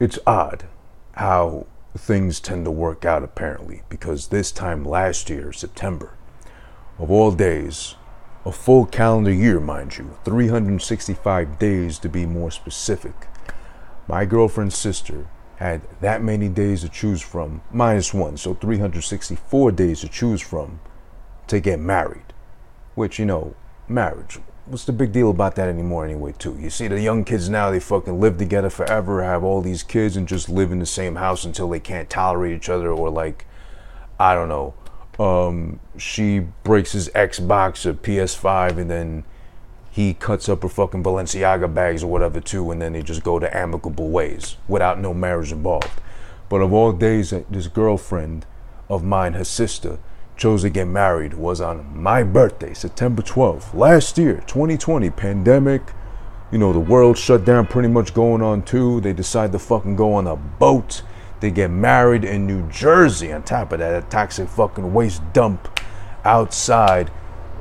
it's odd how things tend to work out apparently because this time last year, September, of all days, a full calendar year, mind you, 365 days to be more specific. My girlfriend's sister had that many days to choose from, minus one, so 364 days to choose from to get married. Which, you know, marriage, what's the big deal about that anymore anyway too? You see the young kids now they fucking live together forever have all these kids and just live in the same house until they can't tolerate each other or like i don't know um, she breaks his xbox or ps5 and then he cuts up her fucking balenciaga bags or whatever too and then they just go to amicable ways without no marriage involved. But of all days this girlfriend of mine her sister chose to get married was on my birthday, September 12th, last year, 2020, pandemic. You know, the world shut down pretty much going on too. They decide to fucking go on a boat. They get married in New Jersey on top of that, a toxic fucking waste dump outside,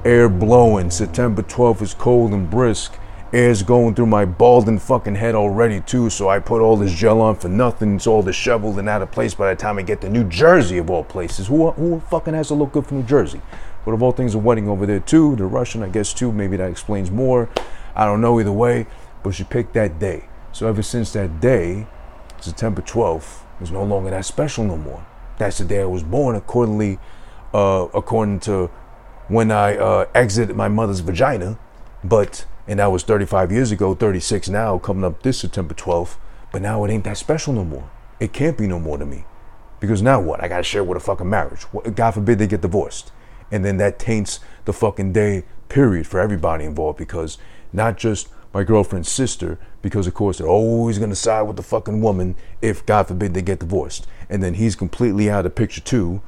air blowing. September 12th is cold and brisk air's going through my balding fucking head already too. So I put all this gel on for nothing. It's all disheveled and out of place by the time I get to New Jersey of all places. Who who fucking has to look good for New Jersey? But of all things, a wedding over there too. The Russian, I guess too. Maybe that explains more. I don't know either way. But she picked that day. So ever since that day, September 12th, is no longer that special no more. That's the day I was born. Accordingly, uh, according to when I uh, exited my mother's vagina. But and that was 35 years ago, 36 now, coming up this September 12th. But now it ain't that special no more. It can't be no more to me. Because now what? I gotta share with a fucking marriage. God forbid they get divorced. And then that taints the fucking day, period, for everybody involved. Because not just my girlfriend's sister, because of course they're always gonna side with the fucking woman if God forbid they get divorced. And then he's completely out of the picture too.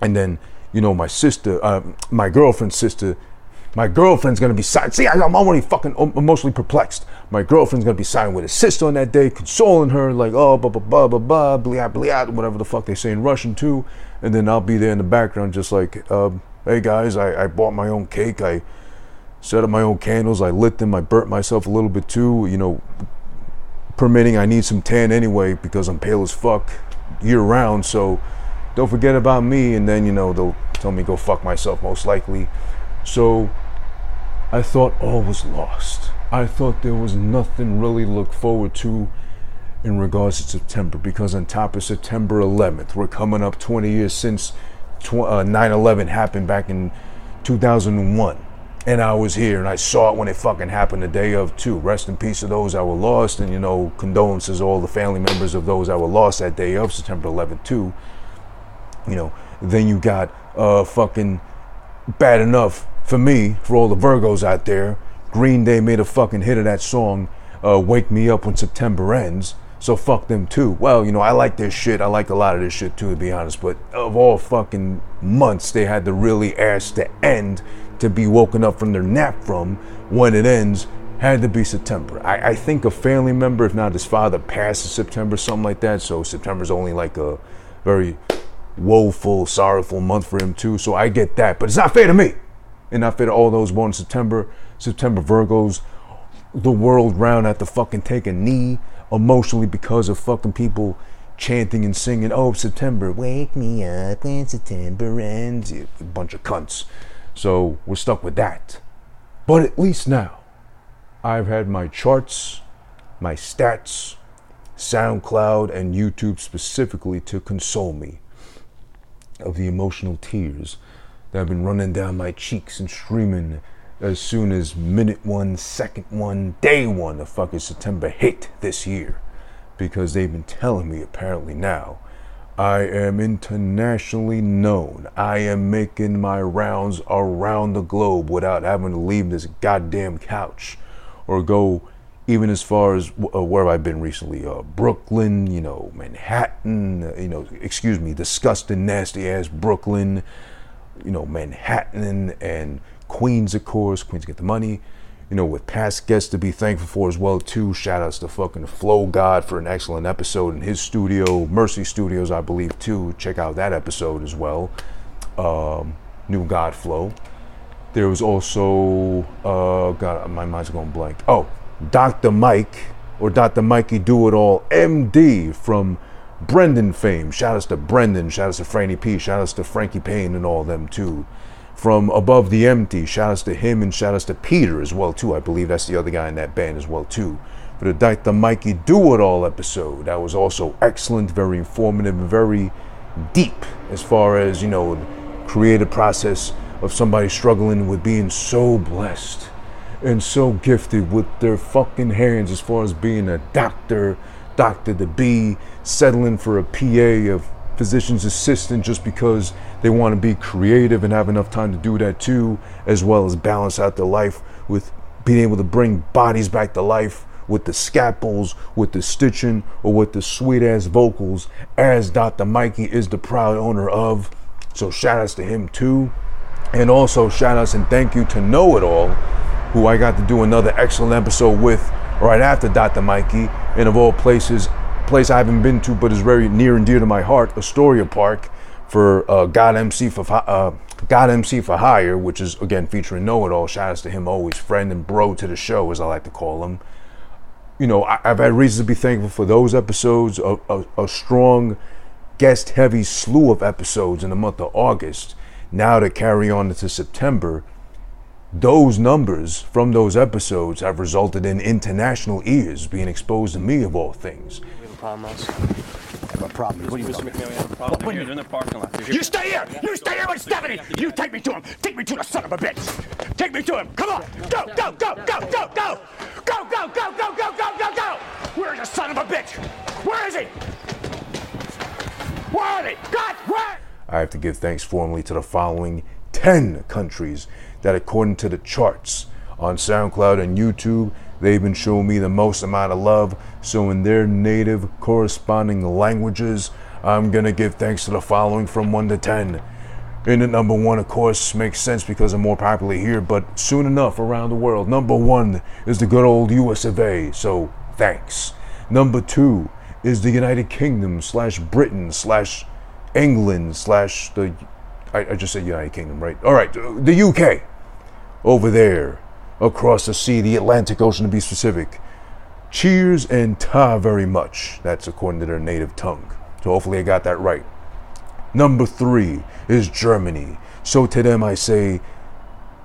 And then, you know, my sister, uh, my girlfriend's sister my girlfriend's gonna be siding. See, I'm already fucking emotionally perplexed. My girlfriend's gonna be siding with his sister on that day, consoling her, like, oh, blah, blah, blah, blah, blah, blah, blah, whatever the fuck they say in Russian too. And then I'll be there in the background, just like, um, hey guys, I, I bought my own cake. I set up my own candles. I lit them. I burnt myself a little bit too, you know, permitting I need some tan anyway because I'm pale as fuck year round. So don't forget about me. And then, you know, they'll tell me go fuck myself most likely. So I thought all was lost. I thought there was nothing really look forward to in regards to September because on top of September 11th, we're coming up 20 years since 9 uh, 11 happened back in 2001. And I was here and I saw it when it fucking happened the day of too. Rest in peace to those that were lost and, you know, condolences all the family members of those that were lost that day of September 11th too. You know, then you got uh, fucking bad enough for me, for all the Virgos out there, Green Day made a fucking hit of that song, uh, Wake Me Up When September Ends. So fuck them too. Well, you know, I like their shit. I like a lot of this shit too, to be honest. But of all fucking months, they had to really ask to end to be woken up from their nap from when it ends had to be September. I, I think a family member, if not his father, passed in September, something like that. So September's only like a very woeful, sorrowful month for him too. So I get that. But it's not fair to me and I fit all those born in September, September Virgos, the world round at the fucking take a knee emotionally because of fucking people chanting and singing, oh, September, wake me up when September ends. A bunch of cunts. So we're stuck with that. But at least now, I've had my charts, my stats, SoundCloud, and YouTube specifically to console me of the emotional tears that have been running down my cheeks and streaming as soon as minute one, second one, day one of fucking September hit this year. Because they've been telling me apparently now I am internationally known. I am making my rounds around the globe without having to leave this goddamn couch or go even as far as uh, where I've been recently. Uh, Brooklyn, you know, Manhattan, uh, you know, excuse me, disgusting, nasty ass Brooklyn you know, Manhattan and Queens, of course. Queens get the money. You know, with past guests to be thankful for as well too. Shout outs to fucking Flow God for an excellent episode in his studio, Mercy Studios, I believe too. Check out that episode as well. Um, New God Flow. There was also, uh, God, my mind's going blank. Oh, Dr. Mike or Dr. Mikey Do It All MD from Brendan fame. Shout outs to Brendan, shout outs to Franny P, shout outs to Frankie Payne and all them too. From Above the Empty, shout outs to him and shout outs to Peter as well too. I believe that's the other guy in that band as well too. For the Dr. Mikey Do It All episode, that was also excellent, very informative, very deep as far as, you know, creative process of somebody struggling with being so blessed and so gifted with their fucking hands as far as being a doctor, doctor to be, settling for a PA, a physician's assistant just because they want to be creative and have enough time to do that too, as well as balance out their life with being able to bring bodies back to life with the scalpels, with the stitching, or with the sweet ass vocals, as Dr. Mikey is the proud owner of. So shout outs to him too. And also shout outs and thank you to Know It All, who I got to do another excellent episode with right after Dr. Mikey. And of all places, place I haven't been to but is very near and dear to my heart, Astoria Park for uh, God MC for uh, God MC for Hire, which is again featuring Know It All. Shout outs to him always, friend and bro to the show, as I like to call him. You know, I, have had reasons to be thankful for those episodes. A, a, a strong guest heavy slew of episodes in the month of August. Now to carry on into September, those numbers from those episodes have resulted in international ears being exposed to me of all things. We have a problem, Mouse. have a problem. What do you Mr. McNeil, we have a problem. They're here. They're in the parking lot. They're here. You stay here! You stay here with Stephanie! You take me to him! Take me to the son of a bitch! Take me to him! Come on! Go, go, go, go, go, go! Go, go, go, go, go, go, go, go! Where's the son of a bitch? Where is he? Where are they? God, where? I have to give thanks formally to the following 10 countries that, according to the charts on SoundCloud and YouTube, they've been showing me the most amount of love. So, in their native corresponding languages, I'm gonna give thanks to the following from 1 to 10. And at number one, of course, makes sense because I'm more popular here, but soon enough around the world. Number one is the good old US of A, so thanks. Number two is the United Kingdom slash Britain slash England slash the. I, I just said United Kingdom, right? All right, uh, the UK over there across the sea, the Atlantic Ocean to be specific. Cheers and ta very much. That's according to their native tongue. So hopefully I got that right. Number three is Germany. So to them I say,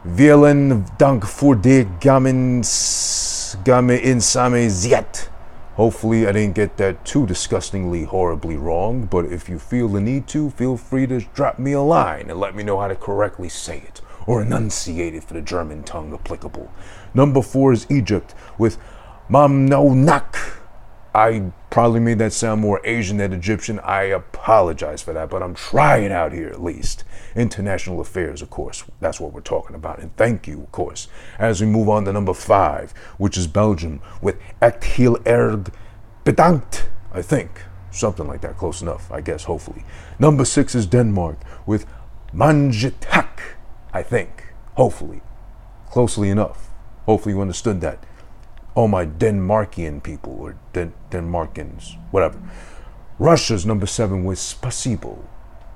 Vielen Dank für die Gamensame Insame Ziet. Hopefully, I didn't get that too disgustingly, horribly wrong, but if you feel the need to, feel free to drop me a line and let me know how to correctly say it or enunciate it for the German tongue applicable. Number four is Egypt with Mamnonak. I probably made that sound more Asian than Egyptian. I apologize for that, but I'm trying out here at least. International affairs, of course. That's what we're talking about. And thank you, of course. As we move on to number five, which is Belgium with Echt heel erg bedankt, I think. Something like that, close enough, I guess, hopefully. Number six is Denmark with Manjetak, I think, hopefully. Closely enough. Hopefully you understood that all my Denmarkian people or Den- Denmarkans, whatever. Russia's number seven was Spasibo,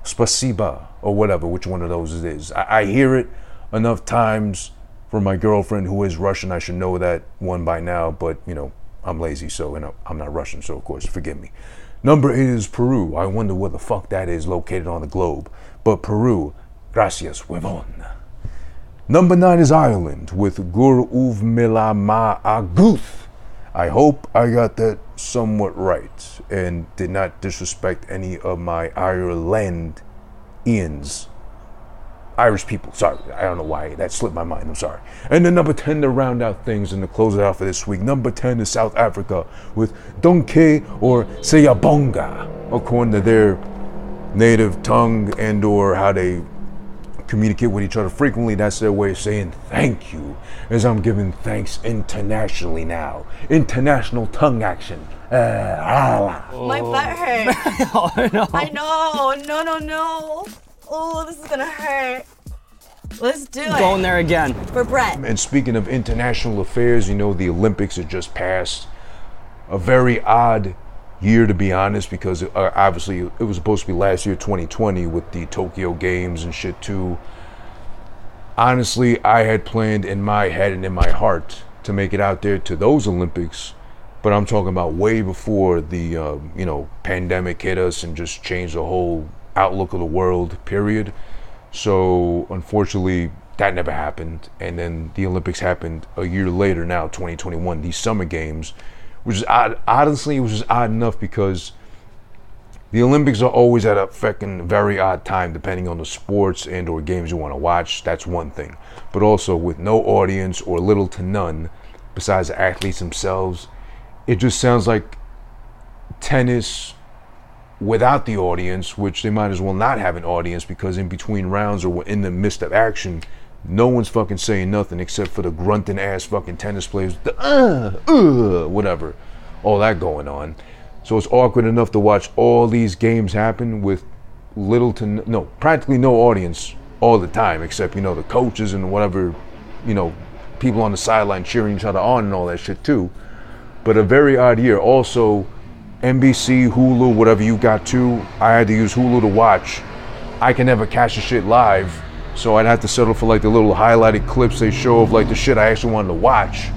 Spasiba, or whatever, which one of those it is. I, I hear it enough times from my girlfriend who is Russian. I should know that one by now, but you know, I'm lazy, so know, I'm not Russian, so of course, forgive me. Number eight is Peru. I wonder where the fuck that is located on the globe. But Peru, gracias, huevon. Number nine is Ireland with Gur Uv Milama Aguth. I hope I got that somewhat right and did not disrespect any of my Ireland Ians. Irish people, sorry. I don't know why that slipped my mind. I'm sorry. And then number 10 to round out things and to close it out for this week. Number 10 is South Africa with Donke or Seyabonga, according to their native tongue and or how they communicate with each other frequently. That's their way of saying thank you, as I'm giving thanks internationally now. International tongue action. Uh, My butt hurt. oh, no. I know. No, no, no. Oh, this is gonna hurt. Let's do it. Going there again. For Brett. And speaking of international affairs, you know, the Olympics had just passed. A very odd year, to be honest, because uh, obviously it was supposed to be last year, 2020, with the Tokyo Games and shit, too. Honestly, I had planned in my head and in my heart to make it out there to those Olympics but I'm talking about way before the uh, you know pandemic hit us and just changed the whole outlook of the world. Period. So unfortunately, that never happened. And then the Olympics happened a year later. Now, 2021, these summer games, which is odd. Honestly, it was just odd enough because the Olympics are always at a fucking very odd time, depending on the sports and or games you want to watch. That's one thing. But also with no audience or little to none, besides the athletes themselves, it just sounds like tennis without the audience, which they might as well not have an audience because in between rounds or in the midst of action, no one's fucking saying nothing except for the grunting ass fucking tennis players, the uh, uh, whatever, all that going on. So it's awkward enough to watch all these games happen with little to no, no practically no audience all the time, except you know the coaches and whatever, you know, people on the sideline cheering each other on and all that shit too. But a very odd year. Also, NBC, Hulu, whatever you got to, I had to use Hulu to watch. I can never catch the shit live, so I'd have to settle for like the little highlighted clips they show of like the shit I actually wanted to watch.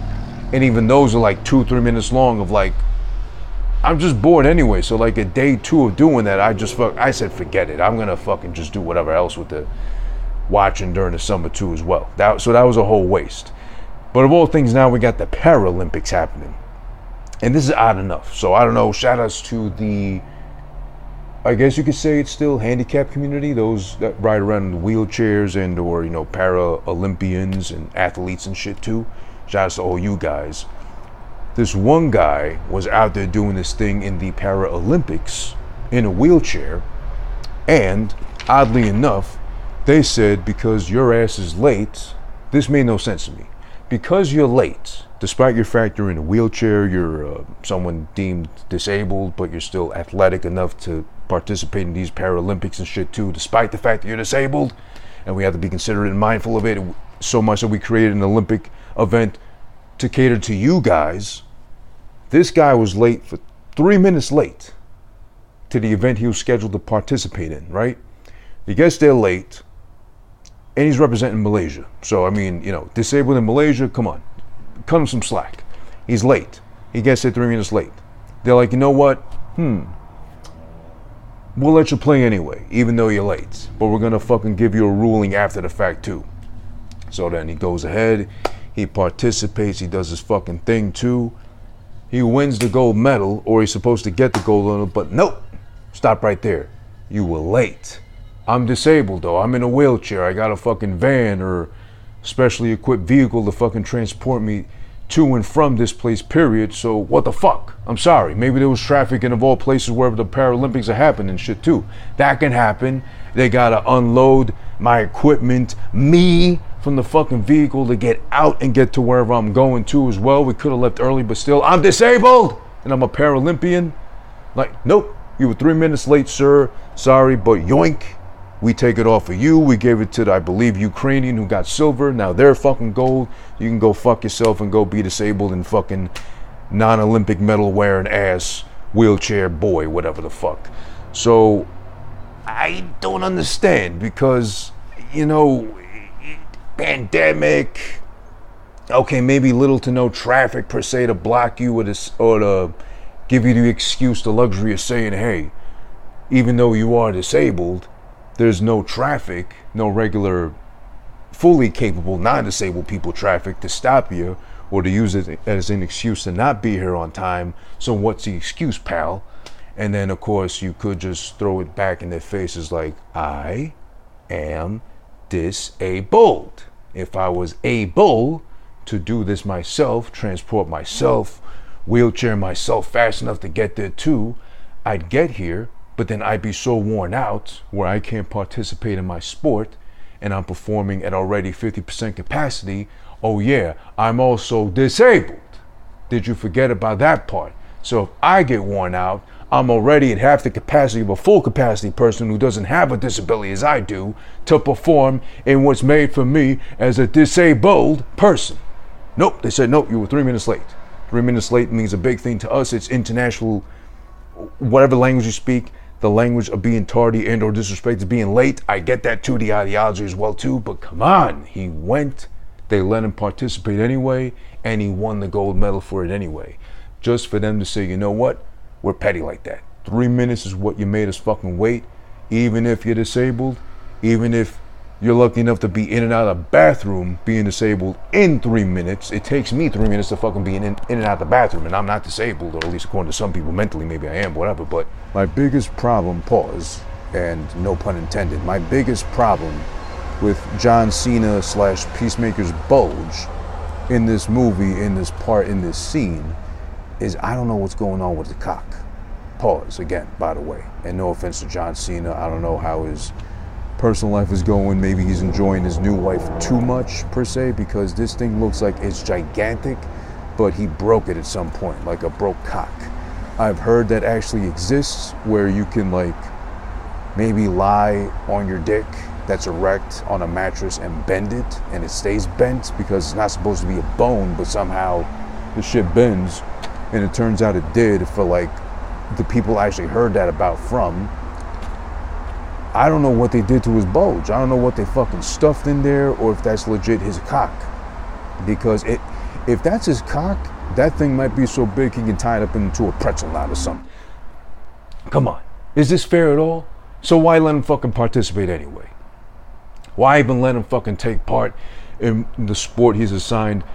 And even those are like two, three minutes long of like, I'm just bored anyway. So like a day two of doing that, I just fuck, I said forget it. I'm gonna fucking just do whatever else with the watching during the summer too as well. That so that was a whole waste. But of all things, now we got the Paralympics happening and this is odd enough. So I don't know. Shout outs to the, I guess you could say it's still handicap community. Those that ride around in wheelchairs and or you know para Olympians and athletes and shit too. Shout outs to all you guys. This one guy was out there doing this thing in the Paralympics in a wheelchair, and oddly enough, they said because your ass is late. This made no sense to me. Because you're late despite your fact you're in a wheelchair, you're uh, someone deemed disabled, but you're still athletic enough to participate in these Paralympics and shit too, despite the fact that you're disabled. And we have to be considerate and mindful of it so much that we created an Olympic event to cater to you guys. This guy was late for three minutes late to the event he was scheduled to participate in, right? He gets there late and he's representing Malaysia. So, I mean, you know, disabled in Malaysia, come on cut him some slack. He's late. He gets there three minutes late. They're like, you know what? Hmm. We'll let you play anyway, even though you're late. But we're gonna fucking give you a ruling after the fact too. So then he goes ahead, he participates, he does his fucking thing too. He wins the gold medal, or he's supposed to get the gold medal, but nope. Stop right there. You were late. I'm disabled though. I'm in a wheelchair. I got a fucking van or specially equipped vehicle to fucking transport me to and from this place, period. So what the fuck? I'm sorry. Maybe there was traffic in of all places wherever the Paralympics are happening shit too. That can happen. They gotta unload my equipment, me from the fucking vehicle to get out and get to wherever I'm going to as well. We could have left early, but still, I'm disabled and I'm a Paralympian. Like, nope, you were three minutes late, sir. Sorry, but yoink. We take it off of you. We gave it to, the, I believe, Ukrainian who got silver. Now they're fucking gold. You can go fuck yourself and go be disabled and fucking non Olympic medal wearing ass wheelchair boy, whatever the fuck. So I don't understand because, you know, pandemic, okay, maybe little to no traffic per se to block you or to, or to give you the excuse, the luxury of saying, hey, even though you are disabled, there's no traffic, no regular, fully capable, non disabled people traffic to stop you or to use it as an excuse to not be here on time. So, what's the excuse, pal? And then, of course, you could just throw it back in their faces like, I am disabled. If I was able to do this myself, transport myself, wheelchair myself fast enough to get there too, I'd get here but then I'd be so worn out where I can't participate in my sport and I'm performing at already 50% capacity. Oh, yeah, I'm also disabled. Did you forget about that part? So if I get worn out, I'm already at half the capacity of a full capacity person who doesn't have a disability as I do to perform in what's made for me as a disabled person. Nope, they said, nope, you were three minutes late. Three minutes late means a big thing to us. It's international, whatever language you speak the language of being tardy and or disrespect is being late. I get that too, the ideology as well too, but come on, he went, they let him participate anyway, and he won the gold medal for it anyway. just for them to say, you know what? We're petty like that. Three minutes is what you made us fucking wait. Even if you're disabled, even if you're lucky enough to be in and out of the bathroom being disabled in three minutes, it takes me three minutes to fucking be in, in and out of the bathroom, and I'm not disabled, or at least according to some people, mentally maybe I am, whatever. But my biggest problem, pause, and no pun intended, my biggest problem with John Cena slash Peacemaker's bulge in this movie, in this part, in this scene, is I don't know what's going on with the cock. Pause again, by the way. And no offense to John Cena, I don't know how his personal life is going. Maybe he's enjoying his new wife too much, per se, because this thing looks like it's gigantic, but he broke it at some point, like a broke cock. I've heard that actually exists where you can, like, maybe lie on your dick that's erect on a mattress and bend it, and it stays bent because it's not supposed to be a bone, but somehow the shit bends. And it turns out it did for like the people I actually heard that about from. I don't know what they did to his bulge. I don't know what they fucking stuffed in there or if that's legit his cock. Because it, if that's his cock, that thing might be so big he can tie it up into a pretzel knot or something. Come on. Is this fair at all? So why let him fucking participate anyway? Why even let him fucking take part in the sport he's assigned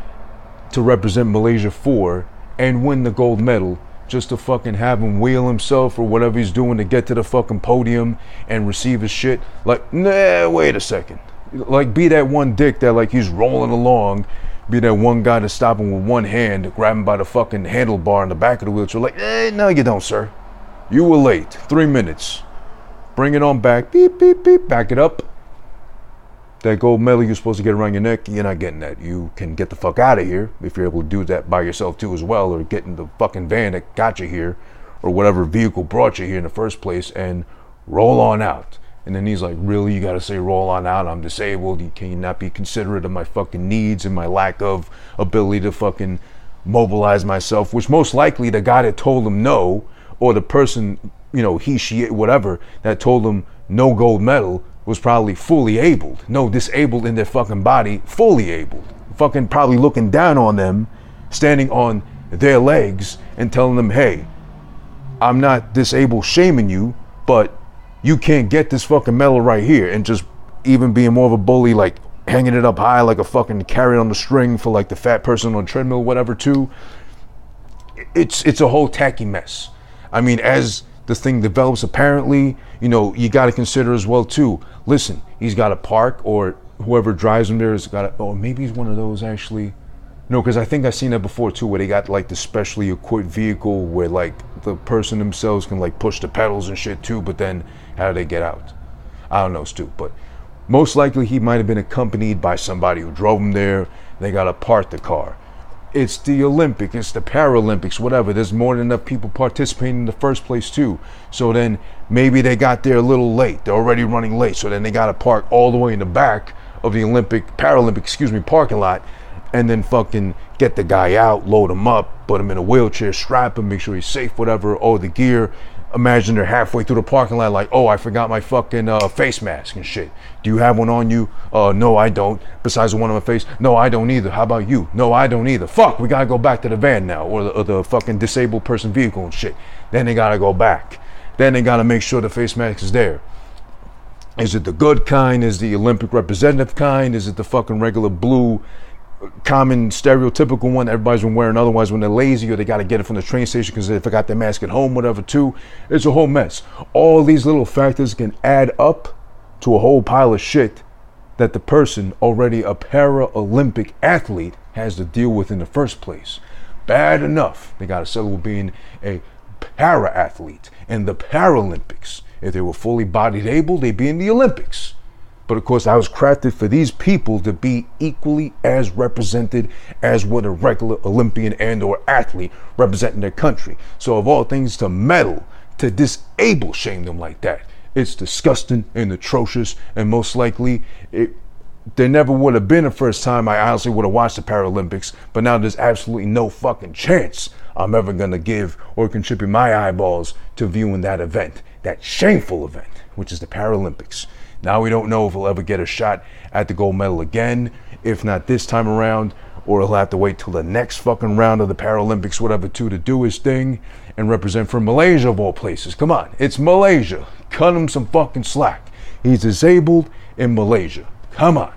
to represent Malaysia for and win the gold medal just to fucking have him wheel himself or whatever he's doing to get to the fucking podium and receive his shit? Like, nah, wait a second. Like, be that one dick that, like, he's rolling along. Be that one guy to stop him with one hand, grab him by the fucking handlebar in the back of the wheelchair. Like, eh, no, you don't, sir. You were late. Three minutes. Bring it on back. Beep, beep, beep. Back it up that gold medal you're supposed to get around your neck, you're not getting that. You can get the fuck out of here if you're able to do that by yourself too as well, or get in the fucking van that got you here, or whatever vehicle brought you here in the first place, and roll on out. And then he's like, really, you gotta say roll on out. I'm disabled. You can you not be considerate of my fucking needs and my lack of ability to fucking mobilize myself, which most likely the guy that told him no, or the person, you know, he, she, whatever, that told him no gold medal was probably fully abled. No, disabled in their fucking body, fully abled. Fucking probably looking down on them, standing on their legs and telling them, hey, I'm not disabled shaming you, but you can't get this fucking medal right here. And just even being more of a bully, like hanging it up high like a fucking carrot on the string for like the fat person on treadmill, whatever, too. It's it's a whole tacky mess. I mean, as this thing develops apparently you know you got to consider as well too. Listen he's got to park or whoever drives him there has got to oh maybe he's one of those actually. No because i think i've seen that before too where they got like the specially equipped vehicle where like the person themselves can like push the pedals and shit too but then how do they get out? I don't know stu but most likely he might have been accompanied by somebody who drove him there. They got to park the car it's the Olympic, it's the Paralympics, whatever. There's more than enough people participating in the first place too. So then maybe they got there a little late. They're already running late. So then they got to park all the way in the back of the Olympic, Paralympic, excuse me, parking lot, and then fucking get the guy out, load him up, put him in a wheelchair, strap him, make sure he's safe, whatever. all the gear, imagine they're halfway through the parking lot, like, oh, I forgot my fucking uh, face mask and shit. Do you have one on you? Uh, no, I don't. Besides the one on my face? No, I don't either. How about you? No, I don't either. Fuck, we gotta go back to the van now, or the, or the fucking disabled person vehicle and shit. Then they gotta go back. Then they gotta make sure the face mask is there. Is it the good kind? Is the Olympic representative kind? Is it the fucking regular blue common stereotypical one everybody's been wearing. Otherwise when they're lazy or they got to get it from the train station because they forgot their mask at home whatever too it's a whole mess. All these little factors can add up to a whole pile of shit that the person already a para-olympic athlete has to deal with in the first place. Bad enough. They got to settle with being a para-athlete. In the paralympics if they were fully bodied able they'd be in the olympics but of course, I was crafted for these people to be equally as represented as would a regular Olympian and or athlete representing their country. So of all things to meddle, to disable shame them like that, it's disgusting and atrocious, and most likely it there never would have been a first time I honestly would have watched the Paralympics, but now there's absolutely no fucking chance I'm ever gonna give or contribute my eyeballs to viewing that event, that shameful event, which is the Paralympics. Now we don't know if we'll ever get a shot at the gold medal again. If not this time around, or he'll have to wait till the next fucking round of the Paralympics, whatever, too, to do his thing and represent for Malaysia of all places. Come on, it's Malaysia. Cut him some fucking slack. He's disabled in Malaysia. Come on.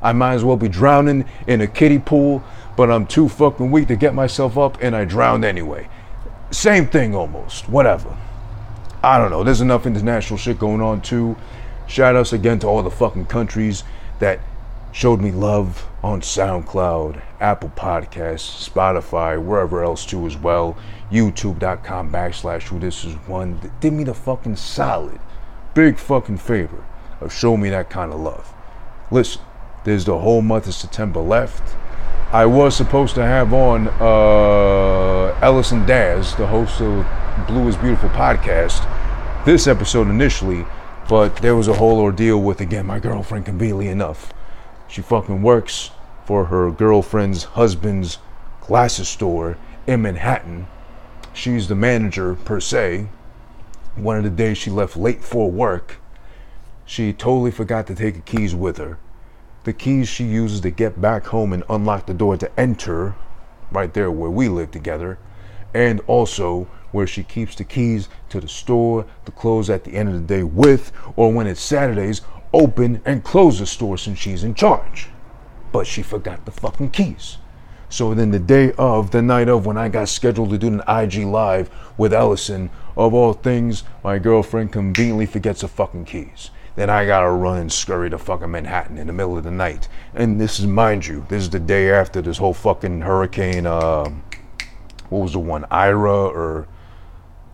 I might as well be drowning in a kiddie pool, but I'm too fucking weak to get myself up and I drowned anyway. Same thing almost. Whatever. I don't know. There's enough international shit going on too. Shout outs again to all the fucking countries that showed me love on SoundCloud, Apple Podcasts, Spotify, wherever else too as well. YouTube.com backslash who diss is one. Did me the fucking solid, big fucking favor of showing me that kind of love. Listen, there's the whole month of September left. I was supposed to have on uh, Ellison Daz, the host of Blue is Beautiful podcast, this episode initially, but there was a whole ordeal with, again, my girlfriend, conveniently enough. She fucking works for her girlfriend's husband's glasses store in Manhattan. She's the manager, per se. One of the days she left late for work, she totally forgot to take the keys with her the keys she uses to get back home and unlock the door to enter, right there where we live together, and also where she keeps the keys to the store to close at the end of the day with, or when it's Saturdays, open and close the store since she's in charge. But she forgot the fucking keys. So then the day of, the night of, when I got scheduled to do an IG live with Ellison, of all things, my girlfriend conveniently forgets the fucking keys. Then I gotta run and scurry to fucking Manhattan in the middle of the night. And this is, mind you, this is the day after this whole fucking hurricane, uh, what was the one, Ira or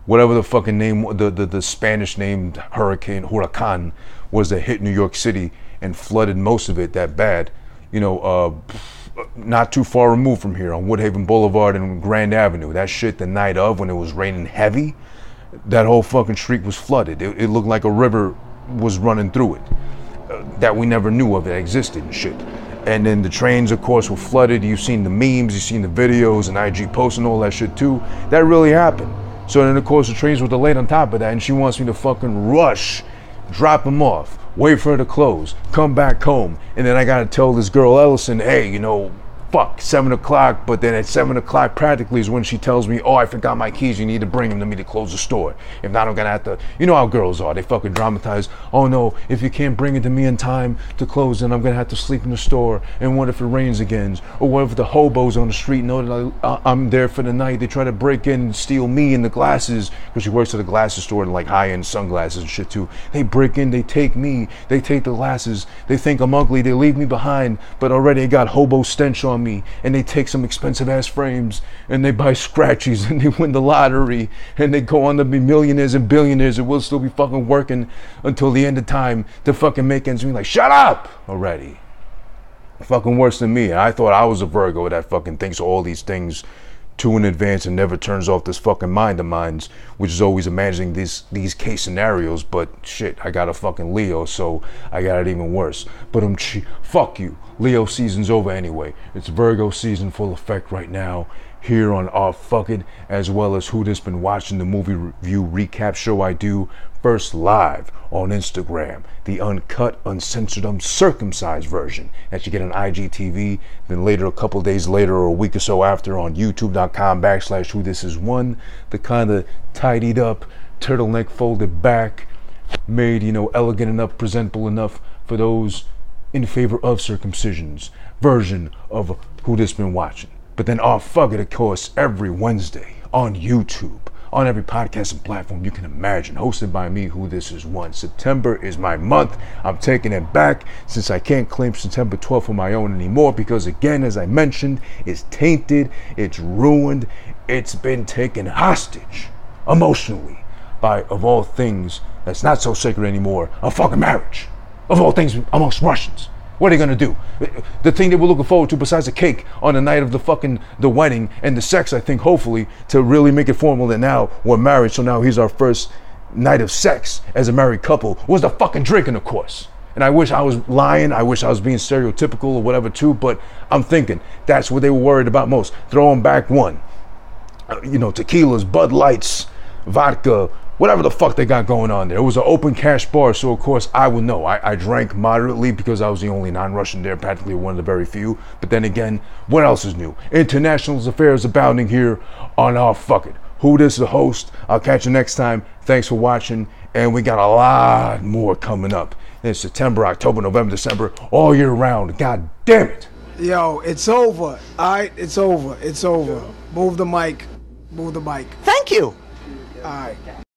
whatever the fucking name, the, the, the Spanish named hurricane, Huracan, was that hit New York City and flooded most of it that bad. You know, uh, not too far removed from here on Woodhaven Boulevard and Grand Avenue. That shit the night of when it was raining heavy, that whole fucking street was flooded. It, it looked like a river was running through it uh, that we never knew of it existed and shit. And then the trains, of course, were flooded. You've seen the memes, you've seen the videos and IG posts and all that shit too. That really happened. So then, of course, the trains were delayed on top of that, and she wants me to fucking rush, drop him off, wait for her to close, come back home, and then I gotta tell this girl Ellison, hey, you know, fuck, seven o'clock, but then at seven o'clock practically is when she tells me, oh, I forgot my keys, you need to bring them to me to close the store. If not, I'm gonna have to, you know how girls are, they fucking dramatize, oh no, if you can't bring it to me in time to close, then I'm gonna have to sleep in the store, and what if it rains again? Or what if the hobos on the street know that I, I'm there for the night, they try to break in and steal me and the glasses, because she works at a glasses store and like high-end sunglasses and shit too. They break in, they take me, they take the glasses, they think I'm ugly, they leave me behind, but already I got hobo stench on me me and they take some expensive ass frames and they buy scratchies and they win the lottery and they go on to be millionaires and billionaires and we'll still be fucking working until the end of time to fucking make ends meet. Like, shut up already. Fucking worse than me. And I thought I was a Virgo that fucking thinks all these things two in advance and never turns off this fucking mind of mine, which is always imagining these these case scenarios. But shit, I got a fucking Leo, so I got it even worse. But I'm um, fuck you. Leo season's over anyway. It's Virgo season full effect right now here on AhhFuGGiT as well as Who Diss been watching the movie review recap show I do first live on Instagram, the uncut, uncensored, uncircumcised version that you get on IGTV. Then later, a couple days later or a week or so after, on YouTube.com backslash who diss is one, the kind of tidied up, turtleneck folded back, made you know elegant enough, presentable enough for those in favor of circumcisions version of Who Diss been watching. But then, oh, fuck it, of course, every Wednesday on YouTube, on every podcasting platform you can imagine, hosted by me, who diss is one. September is my month. I'm taking it back since I can't claim September 12th for my own anymore because, again, as I mentioned, it's tainted, it's ruined, it's been taken hostage emotionally by, of all things, that's not so sacred anymore, a fucking marriage. Of all things, amongst Russians. What are they gonna do? The thing they were looking forward to, besides the cake on the night of the fucking the wedding and the sex, I think, hopefully, to really make it formal that now we're married. So now he's our first night of sex as a married couple. Was the fucking drinking, of course. And I wish I was lying. I wish I was being stereotypical or whatever too. But I'm thinking that's what they were worried about most. Throwing back one, uh, you know, tequilas, Bud Lights, vodka, whatever the fuck they got going on there. It was an open cash bar, so of course I would know. I, I drank moderately because I was the only non-Russian there, practically one of the very few. But then again, what else is new? International affairs abounding here on AhhFuGGiT. Who this is the host? I'll catch you next time. Thanks for watching, and we got a lot more coming up in September, October, November, December, all year round. God damn it. Yo, it's over. All right, it's over. It's over. Move the mic. Move the mic. Thank you. All right.